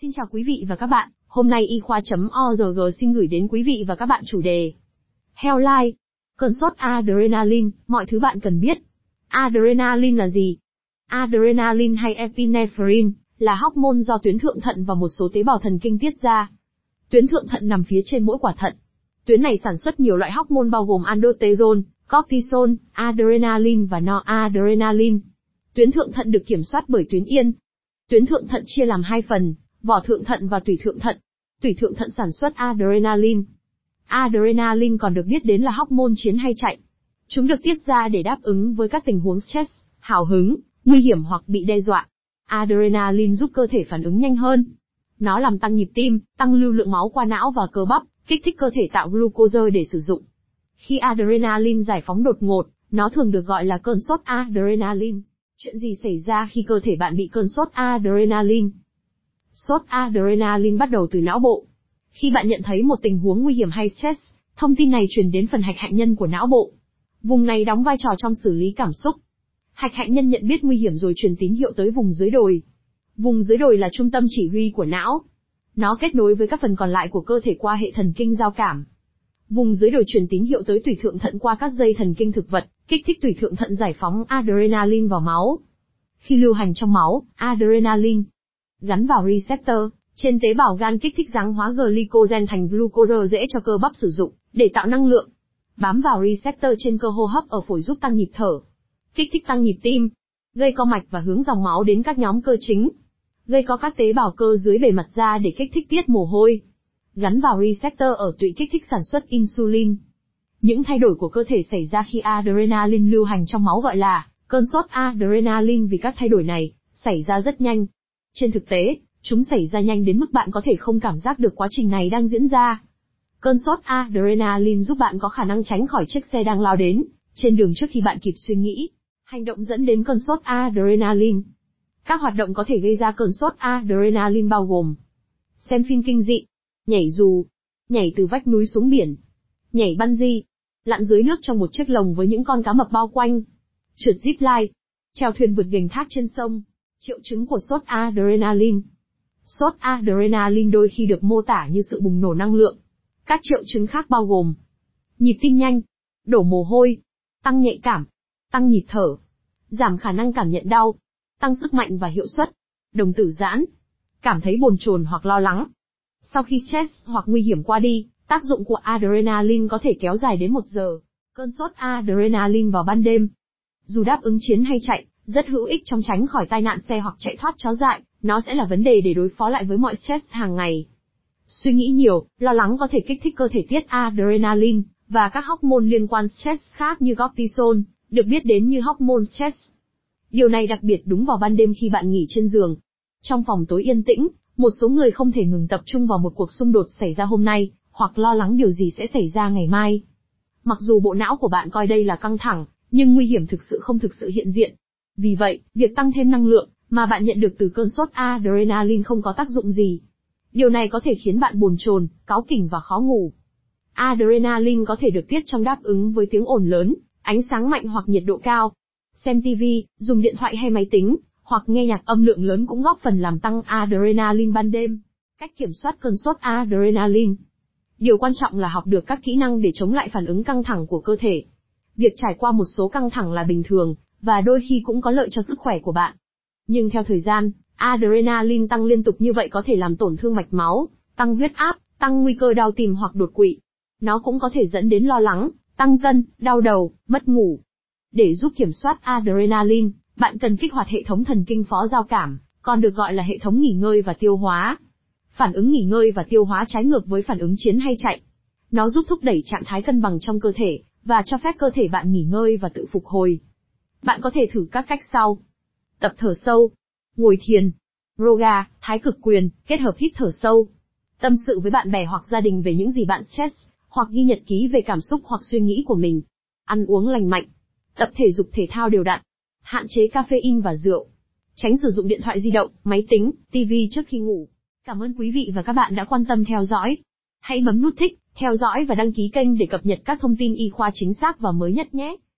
Xin chào quý vị và các bạn, hôm nay y khoa.org xin gửi đến quý vị và các bạn chủ đề Hellline, cơn sốt adrenaline, mọi thứ bạn cần biết. Adrenaline là gì? Adrenaline hay epinephrine là hormone do tuyến thượng thận và một số tế bào thần kinh tiết ra. Tuyến thượng thận nằm phía trên mỗi quả thận. Tuyến này sản xuất nhiều loại hormone bao gồm aldosterone, cortisol, adrenaline và noradrenaline. Tuyến thượng thận được kiểm soát bởi tuyến yên. Tuyến thượng thận chia làm hai phần, vỏ thượng thận và tủy thượng thận. Tủy thượng thận sản xuất adrenaline. Adrenaline còn được biết đến là hormone chiến hay chạy. Chúng được tiết ra để đáp ứng với các tình huống stress, hào hứng, nguy hiểm hoặc bị đe dọa. Adrenaline giúp cơ thể phản ứng nhanh hơn. Nó làm tăng nhịp tim, tăng lưu lượng máu qua não và cơ bắp, kích thích cơ thể tạo glucose để sử dụng. Khi adrenaline giải phóng đột ngột, nó thường được gọi là cơn sốt adrenaline. Chuyện gì xảy ra khi cơ thể bạn bị cơn sốt adrenaline? Sốt adrenaline bắt đầu từ não bộ. Khi bạn nhận thấy một tình huống nguy hiểm hay stress, thông tin này truyền đến phần hạch hạnh nhân của não bộ. Vùng này đóng vai trò trong xử lý cảm xúc. Hạch hạnh nhân nhận biết nguy hiểm rồi truyền tín hiệu tới vùng dưới đồi. Vùng dưới đồi là trung tâm chỉ huy của não. Nó kết nối với các phần còn lại của cơ thể qua hệ thần kinh giao cảm. Vùng dưới đồi truyền tín hiệu tới tủy thượng thận qua các dây thần kinh thực vật, kích thích tủy thượng thận giải phóng adrenaline vào máu. Khi lưu hành trong máu, adrenaline gắn vào receptor trên tế bào gan kích thích giáng hóa glycogen thành glucose dễ cho cơ bắp sử dụng để tạo năng lượng. Bám vào receptor trên cơ hô hấp ở phổi giúp tăng nhịp thở, kích thích tăng nhịp tim, gây co mạch và hướng dòng máu đến các nhóm cơ chính. Gây có các tế bào cơ dưới bề mặt da để kích thích tiết mồ hôi. Gắn vào receptor ở tụy kích thích sản xuất insulin. Những thay đổi của cơ thể xảy ra khi adrenaline lưu hành trong máu gọi là cơn sốt adrenaline vì các thay đổi này xảy ra rất nhanh. Trên thực tế, chúng xảy ra nhanh đến mức bạn có thể không cảm giác được quá trình này đang diễn ra. Cơn sốt adrenaline giúp bạn có khả năng tránh khỏi chiếc xe đang lao đến, trên đường trước khi bạn kịp suy nghĩ. Hành động dẫn đến cơn sốt adrenaline. Các hoạt động có thể gây ra cơn sốt adrenaline bao gồm xem phim kinh dị, nhảy dù, nhảy từ vách núi xuống biển, nhảy bungee, lặn dưới nước trong một chiếc lồng với những con cá mập bao quanh, trượt zip line, treo thuyền vượt gành thác trên sông. Triệu chứng của sốt adrenaline. Sốt adrenaline đôi khi được mô tả như sự bùng nổ năng lượng. Các triệu chứng khác bao gồm nhịp tim nhanh, đổ mồ hôi, tăng nhạy cảm, tăng nhịp thở, giảm khả năng cảm nhận đau, tăng sức mạnh và hiệu suất, đồng tử giãn, cảm thấy bồn chồn hoặc lo lắng. Sau khi stress hoặc nguy hiểm qua đi, tác dụng của adrenaline có thể kéo dài đến một giờ. Cơn sốt adrenaline vào ban đêm. Dù đáp ứng chiến hay chạy, rất hữu ích trong tránh khỏi tai nạn xe hoặc chạy thoát chó dại, nó sẽ là vấn đề để đối phó lại với mọi stress hàng ngày. Suy nghĩ nhiều, lo lắng có thể kích thích cơ thể tiết adrenaline, và các hormone liên quan stress khác như cortisol, được biết đến như hormone stress. Điều này đặc biệt đúng vào ban đêm khi bạn nghỉ trên giường. Trong phòng tối yên tĩnh, một số người không thể ngừng tập trung vào một cuộc xung đột xảy ra hôm nay, hoặc lo lắng điều gì sẽ xảy ra ngày mai. Mặc dù bộ não của bạn coi đây là căng thẳng, nhưng nguy hiểm thực sự không thực sự hiện diện. Vì vậy, việc tăng thêm năng lượng mà bạn nhận được từ cơn sốt adrenaline không có tác dụng gì. Điều này có thể khiến bạn buồn chồn, cáu kỉnh và khó ngủ. Adrenaline có thể được tiết trong đáp ứng với tiếng ồn lớn, ánh sáng mạnh hoặc nhiệt độ cao. Xem TV, dùng điện thoại hay máy tính, hoặc nghe nhạc âm lượng lớn cũng góp phần làm tăng adrenaline ban đêm. Cách kiểm soát cơn sốt adrenaline. Điều quan trọng là học được các kỹ năng để chống lại phản ứng căng thẳng của cơ thể. Việc trải qua một số căng thẳng là bình thường, và đôi khi cũng có lợi cho sức khỏe của bạn. Nhưng theo thời gian, adrenaline tăng liên tục như vậy có thể làm tổn thương mạch máu, tăng huyết áp, tăng nguy cơ đau tim hoặc đột quỵ. Nó cũng có thể dẫn đến lo lắng, tăng cân, đau đầu, mất ngủ. Để giúp kiểm soát adrenaline, bạn cần kích hoạt hệ thống thần kinh phó giao cảm, còn được gọi là hệ thống nghỉ ngơi và tiêu hóa. Phản ứng nghỉ ngơi và tiêu hóa trái ngược với phản ứng chiến hay chạy. Nó giúp thúc đẩy trạng thái cân bằng trong cơ thể, và cho phép cơ thể bạn nghỉ ngơi và tự phục hồi. Bạn có thể thử các cách sau. Tập thở sâu, ngồi thiền, yoga, thái cực quyền, kết hợp hít thở sâu. Tâm sự với bạn bè hoặc gia đình về những gì bạn stress, hoặc ghi nhật ký về cảm xúc hoặc suy nghĩ của mình. Ăn uống lành mạnh. Tập thể dục thể thao đều đặn. Hạn chế caffeine và rượu. Tránh sử dụng điện thoại di động, máy tính, TV trước khi ngủ. Cảm ơn quý vị và các bạn đã quan tâm theo dõi. Hãy bấm nút thích, theo dõi và đăng ký kênh để cập nhật các thông tin y khoa chính xác và mới nhất nhé.